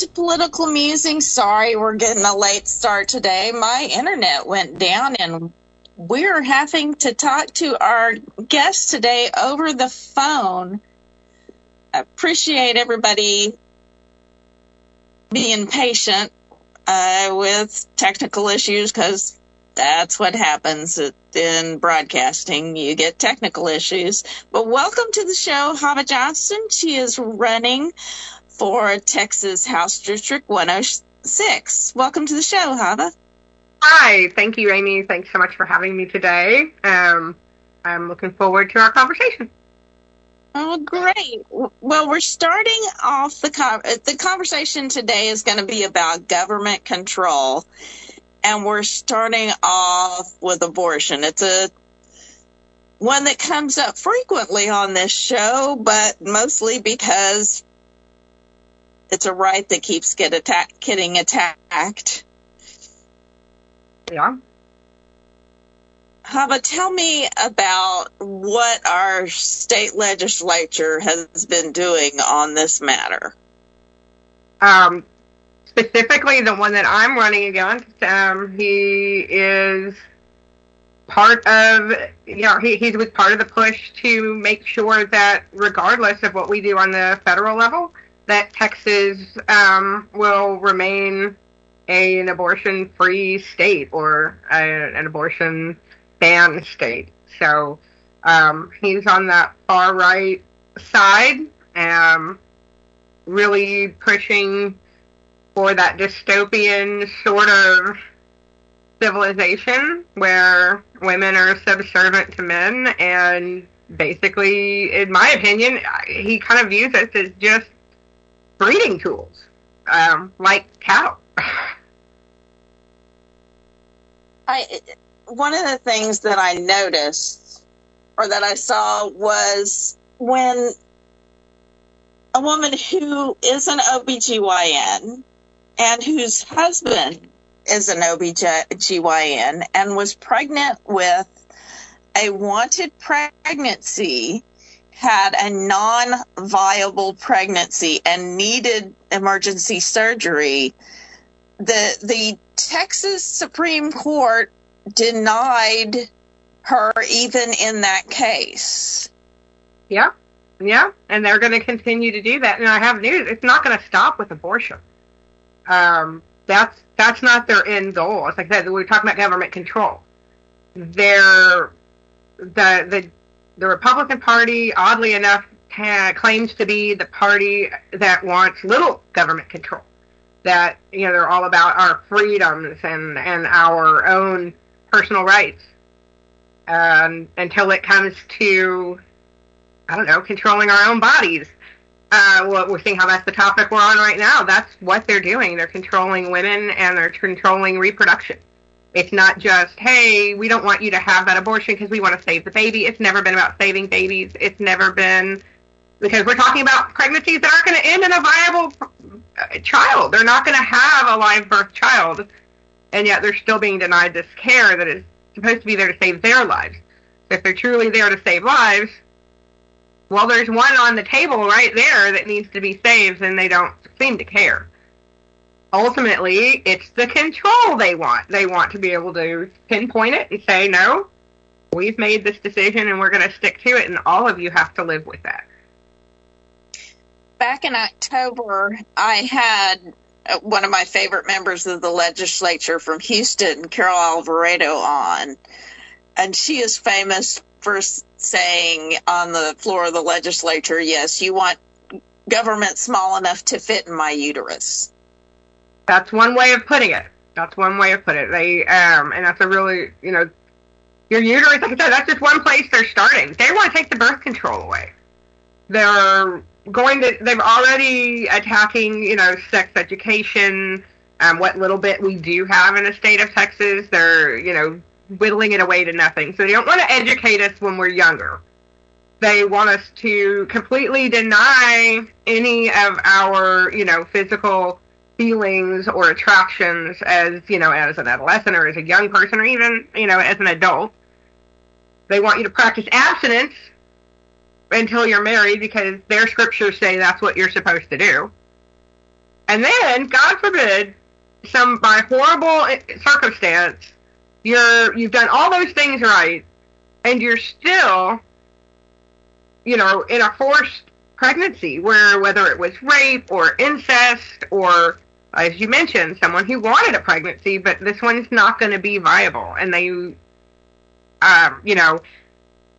to Political Musing. Sorry, we're getting a late start today. My internet went down and we're having to talk to our guest today over the phone. Appreciate everybody being patient uh, with technical issues because that's what happens in broadcasting. You get technical issues. But welcome to the show, Hava Johnson. She is running for Texas House District 106. Welcome to the show, Hava. Hi, thank you, Amy. Thanks so much for having me today. Um, I'm looking forward to our conversation. Oh, great. Well, we're starting off the con- the conversation today is going to be about government control, and we're starting off with abortion. It's a one that comes up frequently on this show, but mostly because it's a right that keeps get attack, getting attacked. Yeah. Hava, tell me about what our state legislature has been doing on this matter. Um, specifically, the one that I'm running against, um, he is part of, you know, he, he was part of the push to make sure that regardless of what we do on the federal level, that Texas um, will remain a, an abortion free state or a, an abortion ban state. So um, he's on that far right side, um, really pushing for that dystopian sort of civilization where women are subservient to men and basically in my opinion he kind of views us as just breeding tools, um, like cattle. I one of the things that I noticed or that I saw was when a woman who is an OBGYN and whose husband is an OBGYN and was pregnant with a wanted pregnancy had a non-viable pregnancy and needed emergency surgery, the the Texas Supreme Court denied her even in that case. Yeah. Yeah, and they're going to continue to do that. And I have news; it's not going to stop with abortion. Um, that's that's not their end goal. It's like that. We're talking about government control. Their the the the Republican Party, oddly enough, ha- claims to be the party that wants little government control. That you know they're all about our freedoms and and our own personal rights. Um, until it comes to, I don't know, controlling our own bodies. Uh, well, we're seeing how that's the topic we're on right now. That's what they're doing. They're controlling women and they're controlling reproduction. It's not just, hey, we don't want you to have that abortion because we want to save the baby. It's never been about saving babies. It's never been because we're talking about pregnancies that aren't going to end in a viable uh, child. They're not going to have a live birth child, and yet they're still being denied this care that is supposed to be there to save their lives. If they're truly there to save lives, well, there's one on the table right there that needs to be saved, and they don't seem to care ultimately it's the control they want. They want to be able to pinpoint it and say, no, we've made this decision and we're going to stick to it, and all of you have to live with that. Back in October, I had one of my favorite members of the legislature from Houston, Carol Alvarado, on. And she is famous for saying on the floor of the legislature, yes, you want government small enough to fit in my uterus. That's one way of putting it. That's one way of putting it. They um, and that's a really you know, your uterus. Like I said, that's just one place they're starting. They want to take the birth control away. They're going to. They've already attacking you know sex education. Um, what little bit we do have in the state of Texas, they're you know whittling it away to nothing. So they don't want to educate us when we're younger. They want us to completely deny any of our you know physical feelings or attractions as, you know, as an adolescent or as a young person or even, you know, as an adult. They want you to practice abstinence until you're married because their scriptures say that's what you're supposed to do. And then, God forbid, some by horrible circumstance, you're you've done all those things right, and you're still, you know, in a forced pregnancy where whether it was rape or incest or as you mentioned, someone who wanted a pregnancy, but this one's not going to be viable, and they, um, you know,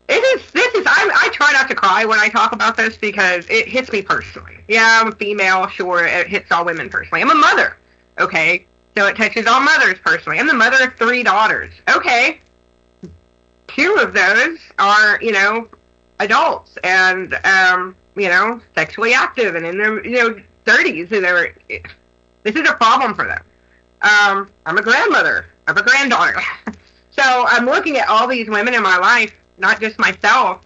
it is. This is. I, I try not to cry when I talk about this because it hits me personally. Yeah, I'm a female. Sure, it hits all women personally. I'm a mother. Okay, so it touches all mothers personally. I'm the mother of three daughters. Okay, two of those are, you know, adults and, um, you know, sexually active and in their, you know, 30s. And they're, this is a problem for them. Um, I'm a grandmother. I'm a granddaughter. so I'm looking at all these women in my life, not just myself,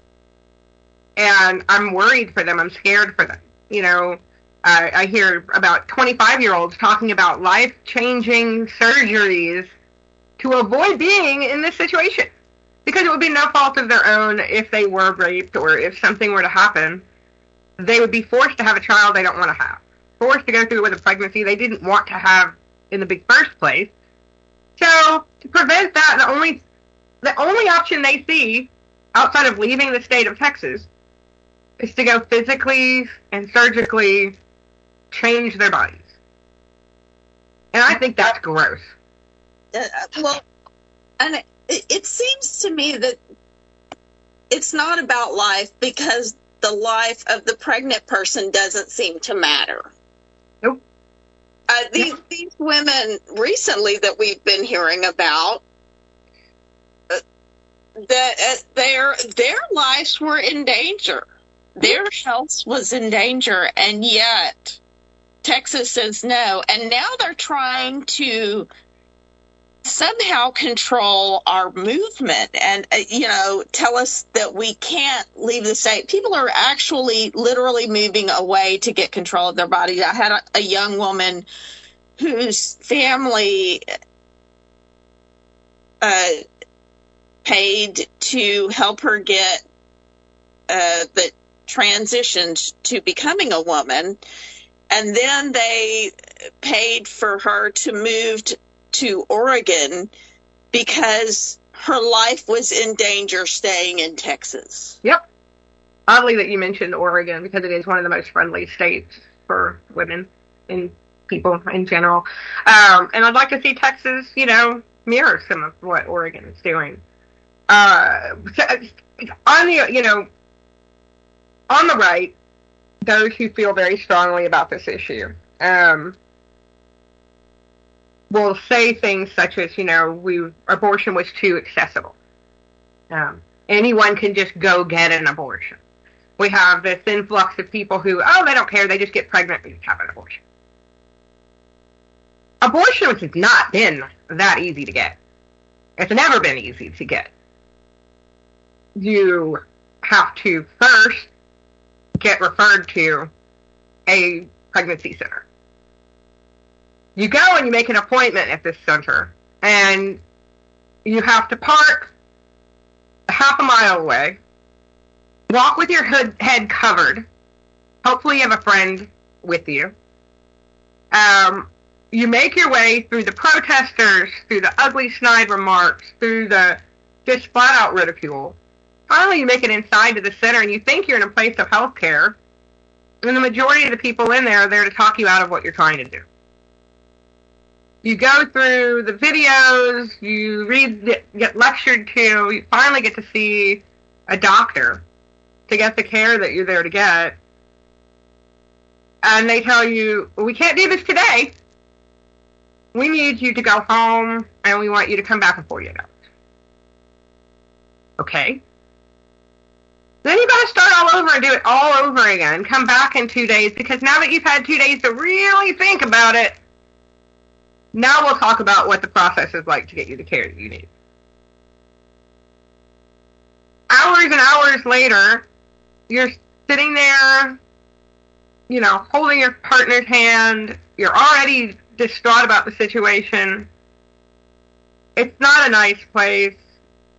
and I'm worried for them. I'm scared for them. You know, I, I hear about 25 year olds talking about life changing surgeries to avoid being in this situation because it would be no fault of their own if they were raped or if something were to happen. They would be forced to have a child they don't want to have, forced to go through with a pregnancy they didn't want to have in the big first place. So to prevent that, the only the only option they see outside of leaving the state of Texas is to go physically and surgically change their bodies. And I think that's gross. Uh, well, and it, it seems to me that it's not about life because the life of the pregnant person doesn't seem to matter. Nope. Uh, these these women recently that we've been hearing about, uh, that uh, their their lives were in danger, their health was in danger, and yet Texas says no, and now they're trying to somehow control our movement. And uh, you know tell us that we can't leave the state. People are actually literally moving away to get control of their bodies. I had a, a young woman whose family uh, paid to help her get uh, the transitioned to becoming a woman. And then they paid for her to move to, to Oregon because her life was in danger staying in Texas. Yep. Oddly that you mentioned Oregon because it is one of the most friendly states for women and people in general. Um, and I'd like to see Texas, you know, mirror some of what Oregon is doing. Uh, on the, you know, on the right, those who feel very strongly about this issue um, will say things such as, you know, we abortion was too accessible. Um, anyone can just go get an abortion. We have this influx of people who, oh, they don't care, they just get pregnant and have an abortion. Abortion has not been that easy to get. It's never been easy to get. You have to first get referred to a pregnancy center. You go and you make an appointment at this center, and you have to park half a mile away, walk with your hood, head covered. Hopefully, you have a friend with you. Um, you make your way through the protesters, through the ugly snide remarks, through the just flat out ridicule. Finally, you make it inside to the center, and you think you're in a place of health care, and the majority of the people in there are there to talk you out of what you're trying to do. You go through the videos, you read, get lectured to, you finally get to see a doctor to get the care that you're there to get. And they tell you, we can't do this today. We need you to go home, and we want you to come back in 48 hours. Okay. Then you got to start all over and do it all over again. Come back in two days because now that you've had two days to really think about it, now we'll talk about what the process is like to get you the care that you need. Hours and hours later, you're sitting there, you know, holding your partner's hand. You're already distraught about the situation. It's not a nice place.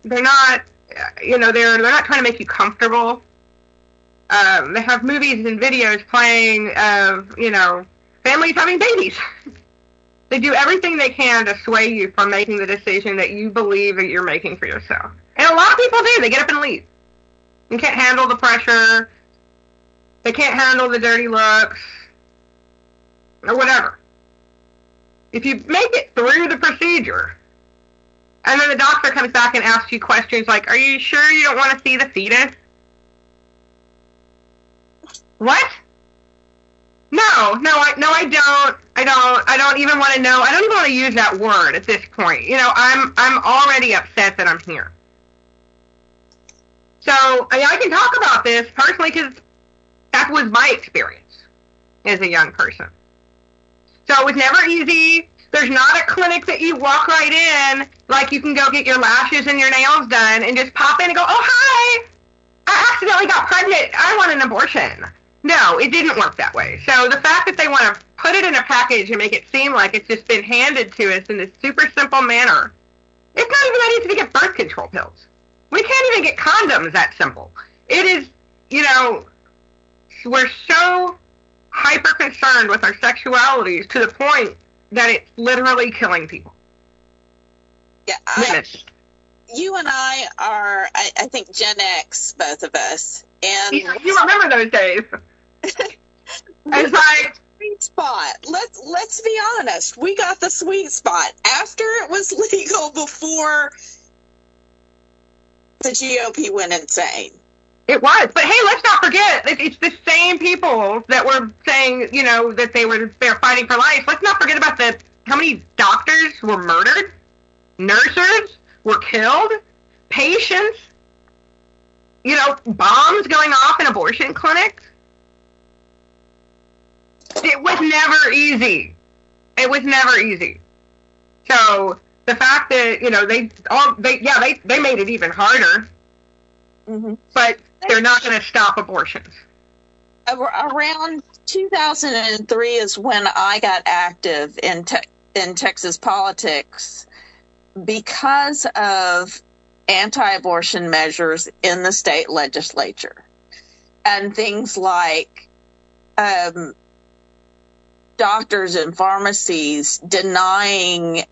They're not you know, they're they're not trying to make you comfortable. Um, they have movies and videos playing of, you know, families having babies. they do everything they can to sway you from making the decision that you believe that you're making for yourself. And a lot of people do. They get up and leave. You can't handle the pressure. They can't handle the dirty looks or whatever. If you make it through the procedure, and then the doctor comes back and asks you questions like, "Are you sure you don't want to see the fetus?" What? No, no, I no, I don't. I don't. I don't even want to know. I don't even want to use that word at this point. You know, I'm I'm already upset that I'm here. So I, mean, I can talk about this personally because that was my experience as a young person. So it was never easy. There's not a clinic that you walk right in, like you can go get your lashes and your nails done and just pop in and go, oh, hi, I accidentally got pregnant. I want an abortion. No, it didn't work that way. So the fact that they want to put it in a package and make it seem like it's just been handed to us in this super simple manner, it's not even that easy to get birth control pills. We can't even get condoms that simple. It is, you know, we're so hyper concerned with our sexualities to the point that it's literally killing people. Yeah, I, you and I are, I, I, think, Gen X, both of us, and you, you remember those days. it's like sweet spot. Let's let's be honest. We got the sweet spot after it was legal. Before the GOP went insane. It was, but hey, let's not forget it's the same people that were saying, you know, that they were they're fighting for life. Let's not forget about the how many doctors were murdered, nurses were killed, patients, you know, bombs going off in abortion clinics. It was never easy. It was never easy. So the fact that you know they all they yeah they they made it even harder. Mm-hmm. But they're not going to stop abortions. Around 2003 is when I got active in te- in Texas politics because of anti-abortion measures in the state legislature and things like um, doctors and pharmacies denying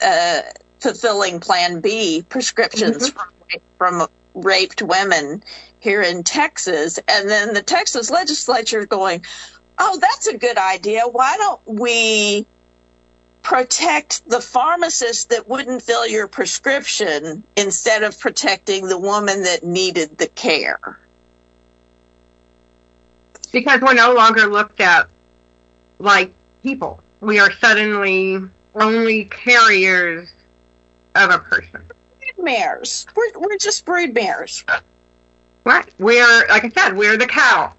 uh, fulfilling Plan B prescriptions mm-hmm. from, from raped women here in Texas. And then the Texas legislature is going, oh, that's a good idea. Why don't we protect the pharmacist that wouldn't fill your prescription instead of protecting the woman that needed the care? Because we're no longer looked at like people. We are suddenly only carriers of a person mares. We're, we're just brood mares. Right. We're, like I said, we're the cow.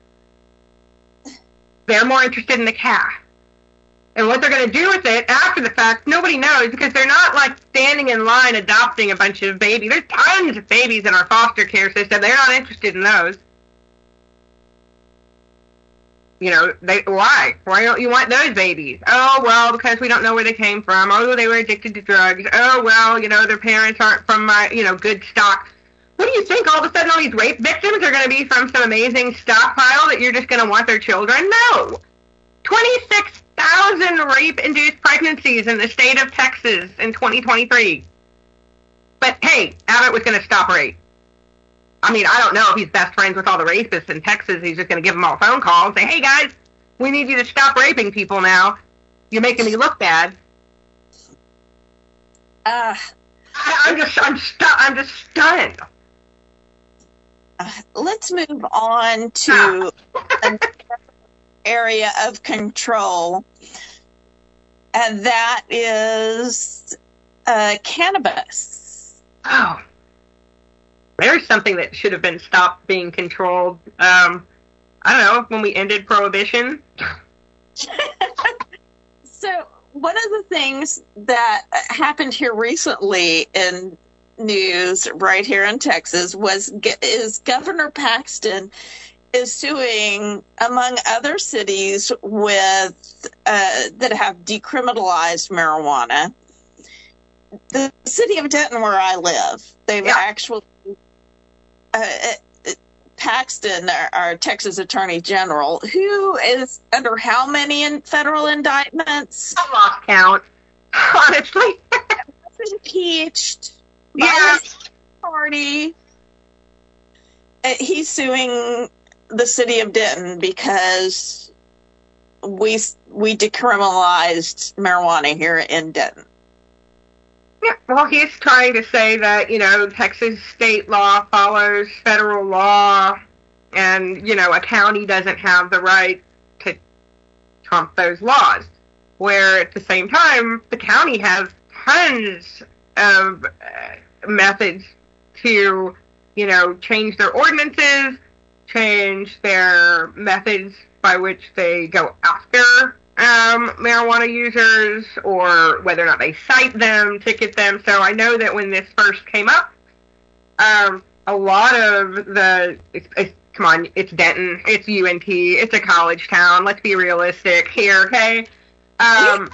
They're more interested in the calf. And what they're going to do with it after the fact, nobody knows because they're not like standing in line adopting a bunch of babies. There's tons of babies in our foster care system. They're not interested in those you know, they why? Why don't you want those babies? Oh well, because we don't know where they came from. Oh, they were addicted to drugs. Oh well, you know, their parents aren't from my, you know, good stock. What do you think? All of a sudden, all these rape victims are going to be from some amazing stockpile that you're just going to want their children? No. Twenty-six thousand rape-induced pregnancies in the state of Texas in 2023. But hey, Abbott was going to stop rape. I mean, I don't know if he's best friends with all the rapists in Texas. He's just going to give them all a phone call and say, "Hey guys, we need you to stop raping people now. You're making me look bad." Uh, I, am just, I'm, stu- I'm just stunned. Uh, let's move on to an area of control, and that is uh, cannabis. Oh there's something that should have been stopped being controlled. Um, I don't know when we ended prohibition. so one of the things that happened here recently in news right here in Texas was is Governor Paxton is suing among other cities with uh, that have decriminalized marijuana. The city of Denton, where I live, they've yeah. actually uh, Paxton, our, our, Texas Attorney General, who is under how many in federal indictments? I lost count, honestly. impeached. Yeah. Party. Uh, he's suing the city of Denton because we we decriminalized marijuana here in Denton. Yeah, well, he's trying to say that, you know, Texas state law follows federal law, and, you know, a county doesn't have the right to trump those laws. Where at the same time, the county has tons of uh, methods to, you know, change their ordinances, change their methods by which they go after um, marijuana users or whether or not they cite them, ticket them. So I know that when this first came up, um, a lot of the it's, it's, come on, it's Denton, it's UNT, it's a college town. Let's be realistic here, okay? Um,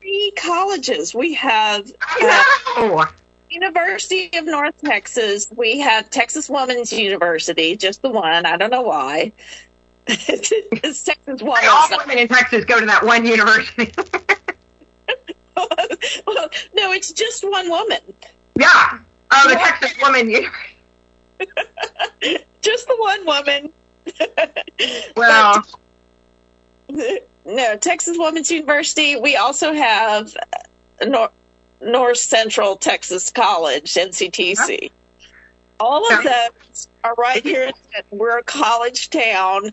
three colleges. We have uh, University of North Texas. We have Texas Women's University, just the one. I don't know why. It's Texas. All women in Texas go to that one university. well, no, it's just one woman. Yeah. Oh, the Texas Woman University. just the one woman. well. But, no, Texas Women's University. We also have North, North Central Texas College, NCTC. All of those are right here. We're a college town.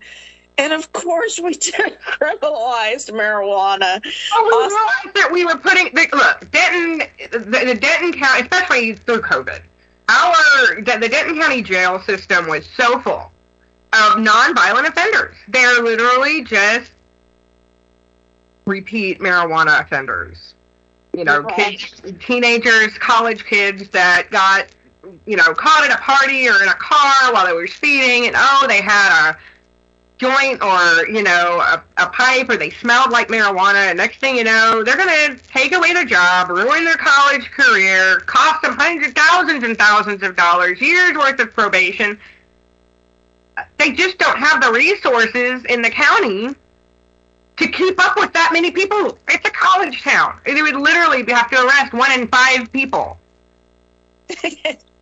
And of course, we decriminalized marijuana. Oh, we realized that we were putting look Denton, the, the Denton County, especially through COVID. Our the, the Denton County jail system was so full of nonviolent offenders. They're literally just repeat marijuana offenders. You know, right. kids, teenagers, college kids that got you know, caught at a party or in a car while they were speeding, and oh, they had a joint or you know a, a pipe or they smelled like marijuana and next thing you know they're going to take away their job ruin their college career cost them hundreds of thousands and thousands of dollars years worth of probation. They just don't have the resources in the county to keep up with that many people. It's a college town. They would literally have to arrest one in five people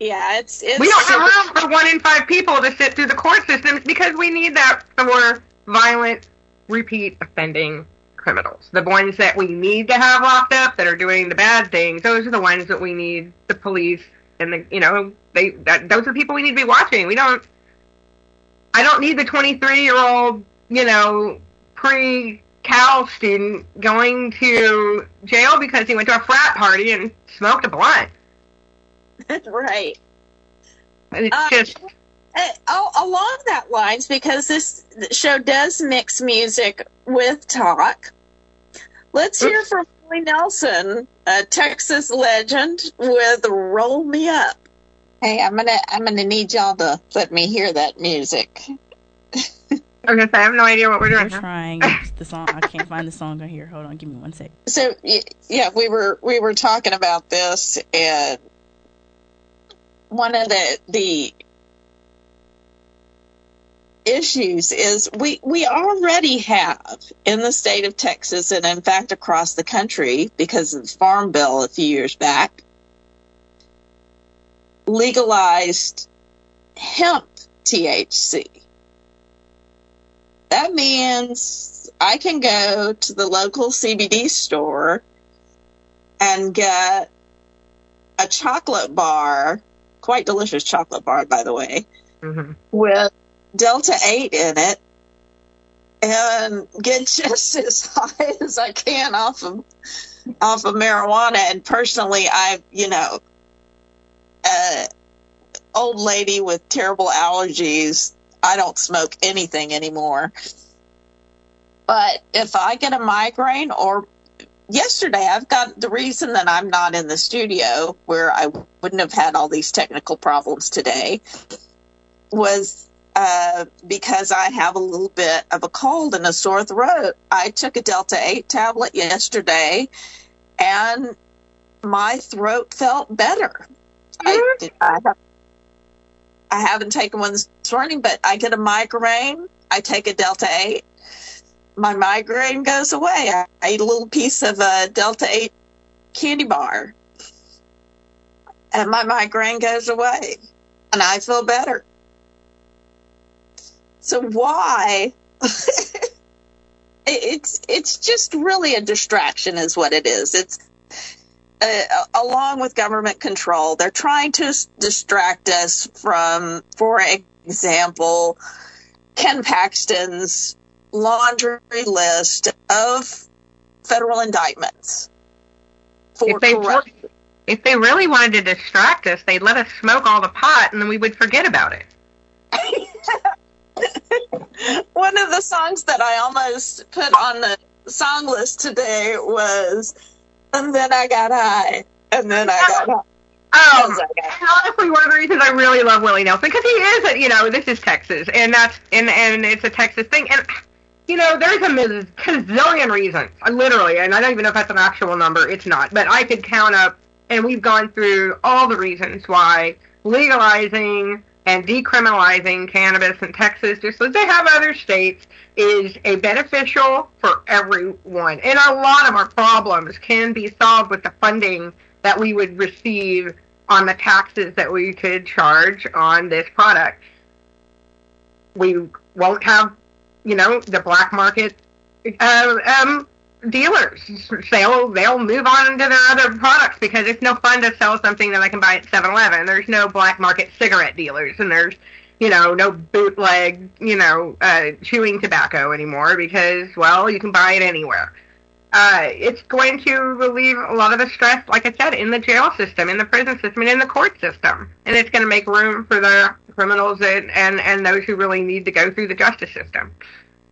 Yeah, it's, it's we don't have room for one in five people to sit through the court systems because we need that for violent, repeat offending criminals. The ones that we need to have locked up that are doing the bad things, those are the ones that we need the police and the you know they that, those are the people we need to be watching. We don't. I don't need the 23 year old you know pre Cal student going to jail because he went to a frat party and smoked a blunt. right. It's uh, just uh, along that lines because this show does mix music with talk. Let's oops. hear from Willie Nelson, a Texas legend, with "Roll Me Up." Hey, I'm gonna I'm gonna need y'all to let me hear that music. Okay, I have no idea what we're doing. We're trying the song. I can't find the song on here. Hold on, give me one sec. So yeah, we were we were talking about this, and one of the the issues is we we already have in the state of Texas and in fact across the country because of the farm bill a few years back legalized hemp THC. That means I can go to the local CBD store and get a chocolate bar quite delicious chocolate bar, by the way, mm-hmm. with Delta 8 in it and get just as high as I can off of off of marijuana. And personally, I, you know, uh, old lady with terrible allergies. I don't smoke anything anymore. But if I get a migraine or yesterday I've got the reason that I'm not in the studio where I wouldn't have had all these technical problems today was uh, because I have a little bit of a cold and a sore throat. I took a Delta 8 tablet yesterday and my throat felt better. I, I, have, I haven't taken one this morning, but I get a migraine. I take a Delta 8. My migraine goes away. I, eat a little piece of a Delta 8 candy bar, and my migraine goes away, and I feel better. So why? it's it's just really a distraction, is what it is. It's uh, along with government control, they're trying to distract us from, for example, Ken Paxton's laundry list of federal indictments for If they corruption. if they really wanted to distract us, they'd let us smoke all the pot, and then we would forget about it. One of the songs that I almost put on the song list today was, and then I got high, and then I got high. Um, Yes, I got and honestly, one of the reasons I really love Willie Nelson because he is, a, you know, this is Texas, and that's and and it's a Texas thing, and you know, there's a million, gazillion reasons, uh, literally, and I don't even know if that's an actual number. It's not, but I could count up, and we've gone through all the reasons why legalizing and decriminalizing cannabis in Texas, just as they have other states, is a beneficial for everyone. And a lot of our problems can be solved with the funding that we would receive on the taxes that we could charge on this product. We won't have, you know, the black market uh, um, dealers. They'll they'll move on to their other products because it's no fun to sell something that I can buy at 7-Eleven. There's no black market cigarette dealers, and there's you know no bootleg you know uh, chewing tobacco anymore because well you can buy it anywhere. Uh, it's going to relieve a lot of the stress, like I said, in the jail system, in the prison system, and in the court system, and it's going to make room for the criminals and, and and those who really need to go through the justice system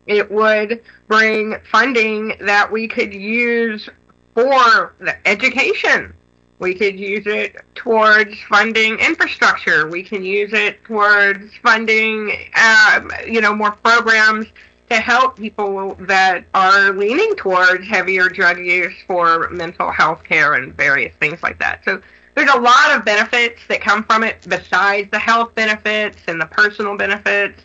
it would bring funding that we could use for the education. We could use it towards funding infrastructure. We can use it towards funding, um, you know, more programs to help people that are leaning towards heavier drug use for mental health care and various things like that. So there's a lot of benefits that come from it besides the health benefits and the personal benefits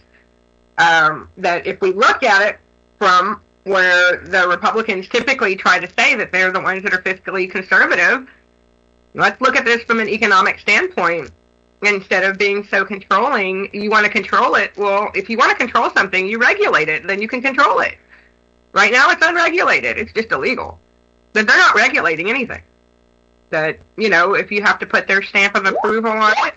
um, that if we look at it from where the Republicans typically try to say that they're the ones that are fiscally conservative, let's look at this from an economic standpoint. Instead of being so controlling, you want to control it. Well, if you want to control something, you regulate it, then you can control it. Right now, it's unregulated. It's just illegal. But they're not regulating anything. That, you know, if you have to put their stamp of approval on it,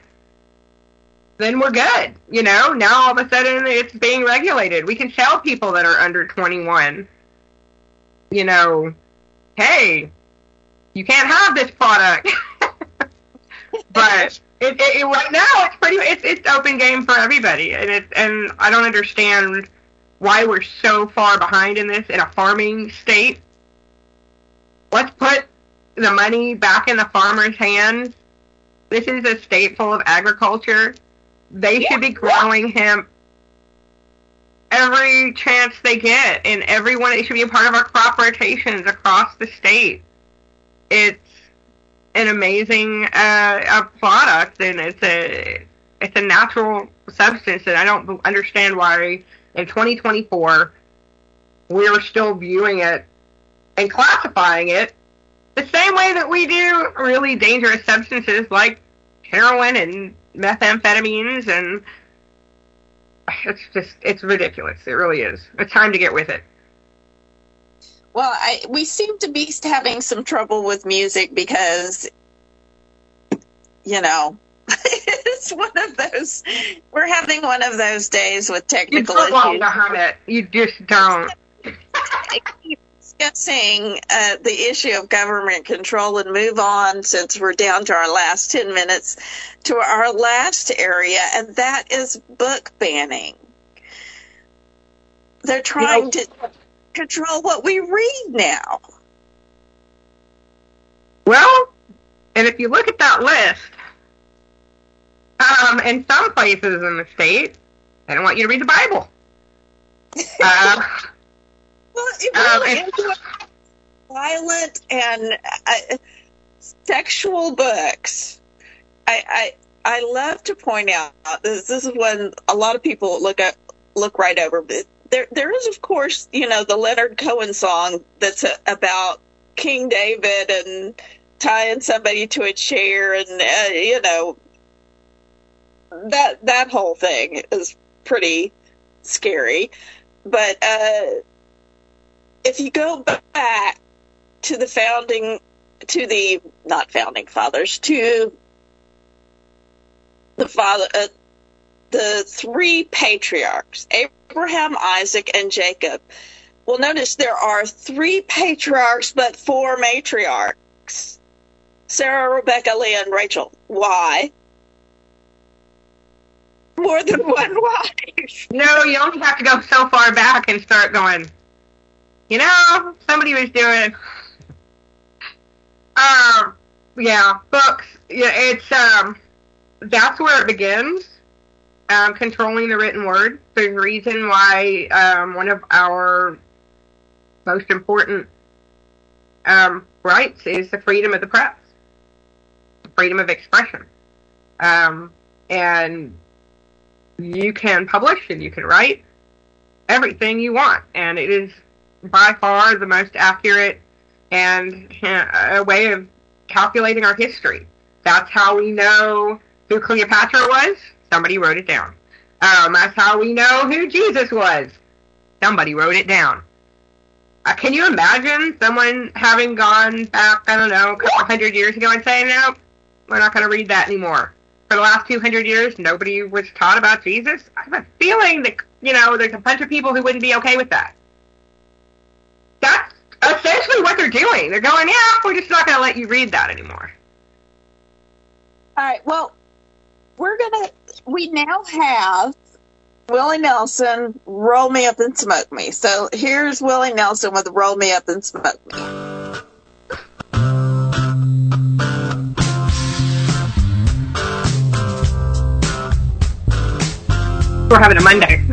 then we're good. You know, now all of a sudden it's being regulated. We can tell people that are under 21, you know, hey, you can't have this product. but it, it, it, right now it's pretty it's it's open game for everybody, and it and I don't understand why we're so far behind in this in a farming state. Let's put the money back in the farmer's hands. This is a state full of agriculture they should be growing hemp every chance they get, and everyone it should be a part of our crop rotations across the state. It's an amazing uh, a product, and it's a it's a natural substance, and I don't understand why in 2024 we're still viewing it and classifying it the same way that we do really dangerous substances like heroin and methamphetamines and it's just it's ridiculous it really is it's time to get with it Well, I, we seem to be having some trouble with music because, you know, it's one of those. We're having one of those days with you technical don't want issues. to hum it you just don't discussing uh, the issue of government control and move on since we're down to our last 10 minutes to our last area, and that is book banning. They're trying to control what we read now. well and if you look at that list um in some places in the state they don't want you to read the bible uh, Well, it Um, really and- is violent and uh, sexual books. I, I I love to point out this, this is when a lot of people look at look right over. But there, there is of course, you know, the Leonard Cohen song that's a, about King David and tying somebody to a chair, and uh, you know, that that whole thing is pretty scary. But uh, if you go back to the founding, to the not founding fathers, to the father, uh, the three patriarchs, Abraham, Isaac, and Jacob. Well, notice there are three patriarchs, but four matriarchs. Sarah, Rebecca, Leah, and Rachel. Why? More than one wife. No, you only have to go so far back and start going. You know, somebody was doing. Um, yeah, books. Yeah, it's um, that's where it begins. Um, controlling the written word. A reason why um, one of our most important um, rights is the freedom of the press, freedom of expression, um, and you can publish and you can write everything you want, and it is by far the most accurate and uh, a way of calculating our history. That's how we know who Cleopatra was. Somebody wrote it down. Um, that's how we know who Jesus was. Somebody wrote it down. Uh, can you imagine someone having gone back, I don't know, a couple hundred years ago and saying, no, we're not going to read that anymore? For the last 200 years, nobody was taught about Jesus? I have a feeling that, you know, there's a bunch of people who wouldn't be okay with that. That's essentially what they're doing. They're going, yeah, we're just not going to let you read that anymore. All right. Well, we're gonna. We now have Willie Nelson, "Roll Me Up and Smoke Me." So here's Willie Nelson with "Roll Me Up and Smoke Me." We're having a Monday.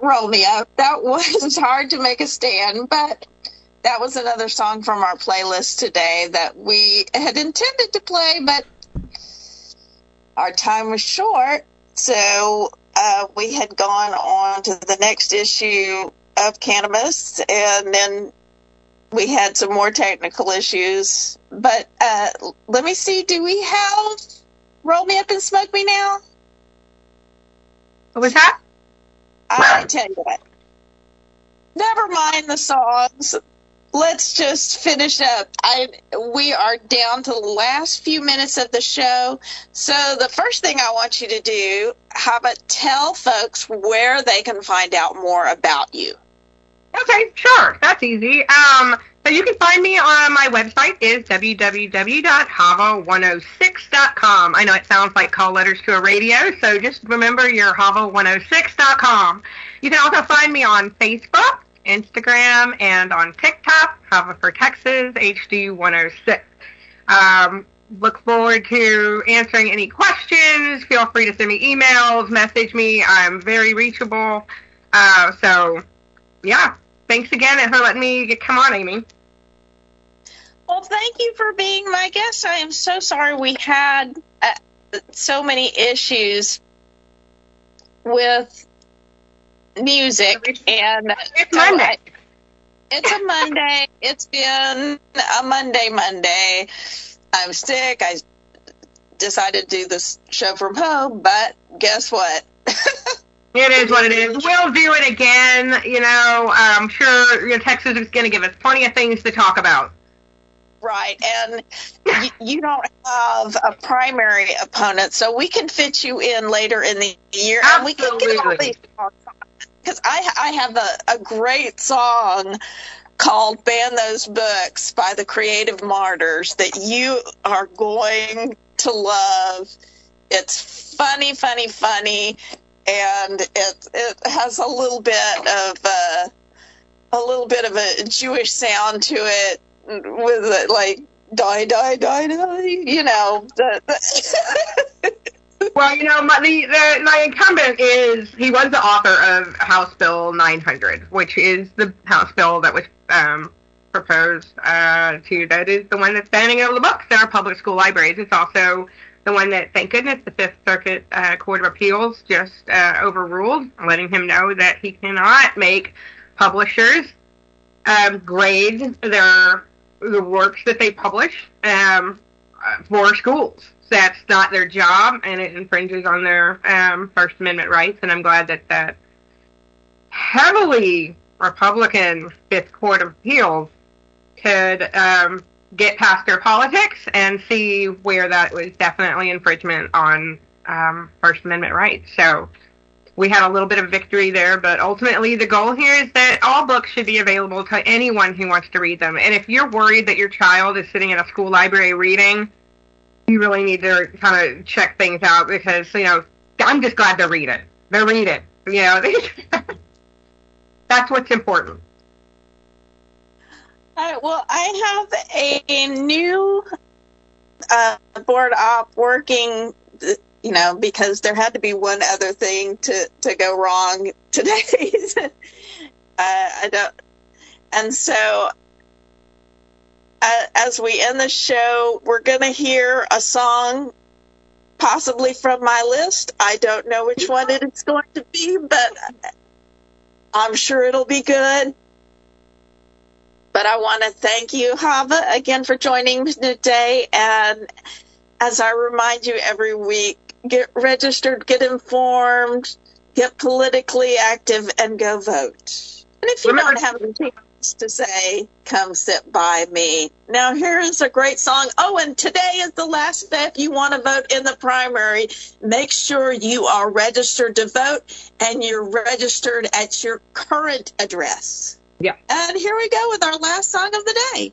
Not roll me up. That was hard to make a stand, but that was another song from our playlist today that we had intended to play, but our time was short. So uh, we had gone on to the next issue of Cannabis, and then we had some more technical issues. But uh, let me see, do we have Roll Me Up and Smoke Me Now? What was that? I tell you what. Never mind the songs. Let's just finish up. I we are down to the last few minutes of the show. So the first thing I want you to do, how about tell folks where they can find out more about you? Okay, sure. That's easy. Um, so you can find me on my website is www.hava106.com. I know it sounds like call letters to a radio, so just remember your hava106.com. You can also find me on Facebook, Instagram, and on TikTok, Hava for Texas, HD106. Um, look forward to answering any questions. Feel free to send me emails, message me. I'm very reachable. Uh, so, yeah. Thanks again for letting me come on, Amy. Well, thank you for being my guest. I am so sorry we had uh, so many issues with music and It's Monday. it's a Monday. It's been a Monday Monday. I'm sick. I decided to do this show from home, but guess what? It is what it is. We'll do it again. You know, I'm sure you know, Texas is going to give us plenty of things to talk about. Right, and y- you don't have a primary opponent, so we can fit you in later in the year, and we can get all Absolutely. these because I I have a, a great song called "Ban Those Books" by the Creative Martyrs that you are going to love. It's funny, funny, funny, and it it has a little bit of uh, a little bit of a Jewish sound to it with it, like die, die, die, die. You know, Well, you know, my, the, the, my incumbent is he was the author of House Bill 900, which is the House bill that was um, proposed uh, to that is the one that's banning all the books in our public school libraries. It's also the one that, thank goodness, the Fifth Circuit uh, Court of Appeals just uh, overruled, letting him know that he cannot make publishers um, grade their the works that they publish um, uh, for schools. That's not their job, and it infringes on their um, First Amendment rights. And I'm glad that that heavily Republican Fifth Court of Appeals could um, get past their politics and see where that was definitely infringement on um, First Amendment rights. So we had a little bit of victory there, but ultimately the goal here is that all books should be available to anyone who wants to read them. And if you're worried that your child is sitting in a school library reading, you really need to kind of check things out because, you know, I'm just glad they're reading. They're reading. You know, that's what's important. All right, well, I have a new uh, board op working, you know, because there had to be one other thing to, to go wrong today. uh, I don't, and so uh, as we end the show, we're going to hear a song possibly from my list. I don't know which one it is going to be, but I'm sure it'll be good. But I want to thank you, Hava, again for joining me today. And as I remind you every week, get registered, get informed, get politically active, and go vote. And if you Remember- don't have anything else to say, come sit by me. Now, here is a great song. Oh, and today is the last day. If you want to vote in the primary, make sure you are registered to vote and you're registered at your current address. Yeah. And here we go with our last song of the day.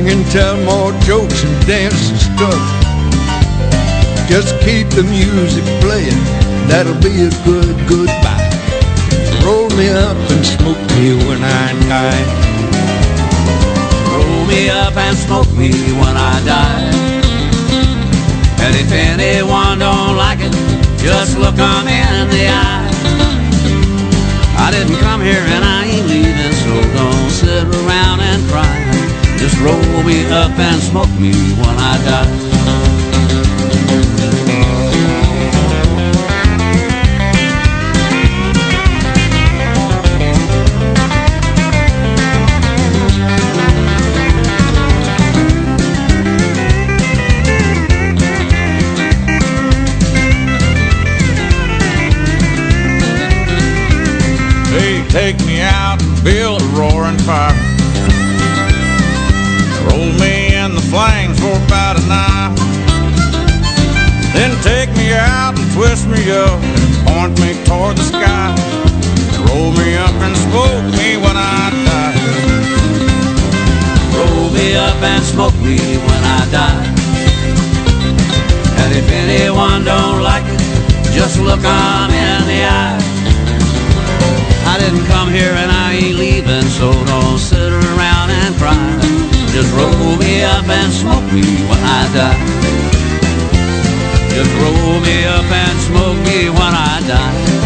Sing and tell more jokes and dance and stuff. Just keep the music playing, that'll be a good goodbye. Roll me up and smoke me when I die. Roll me up and smoke me when I die. And if anyone don't like it, just look 'em in the eye. I didn't come here and I ain't leaving, so don't sit around and cry. Just roll me up and smoke me when I die. Twist me up and point me toward the sky. Roll me up and smoke me when I die. Roll me up and smoke me when I die. And if anyone don't like it, just look 'em in the eye. I didn't come here and I ain't leaving, so don't sit around and cry. Just roll me up and smoke me when I die. Roll me up and smoke me when I die.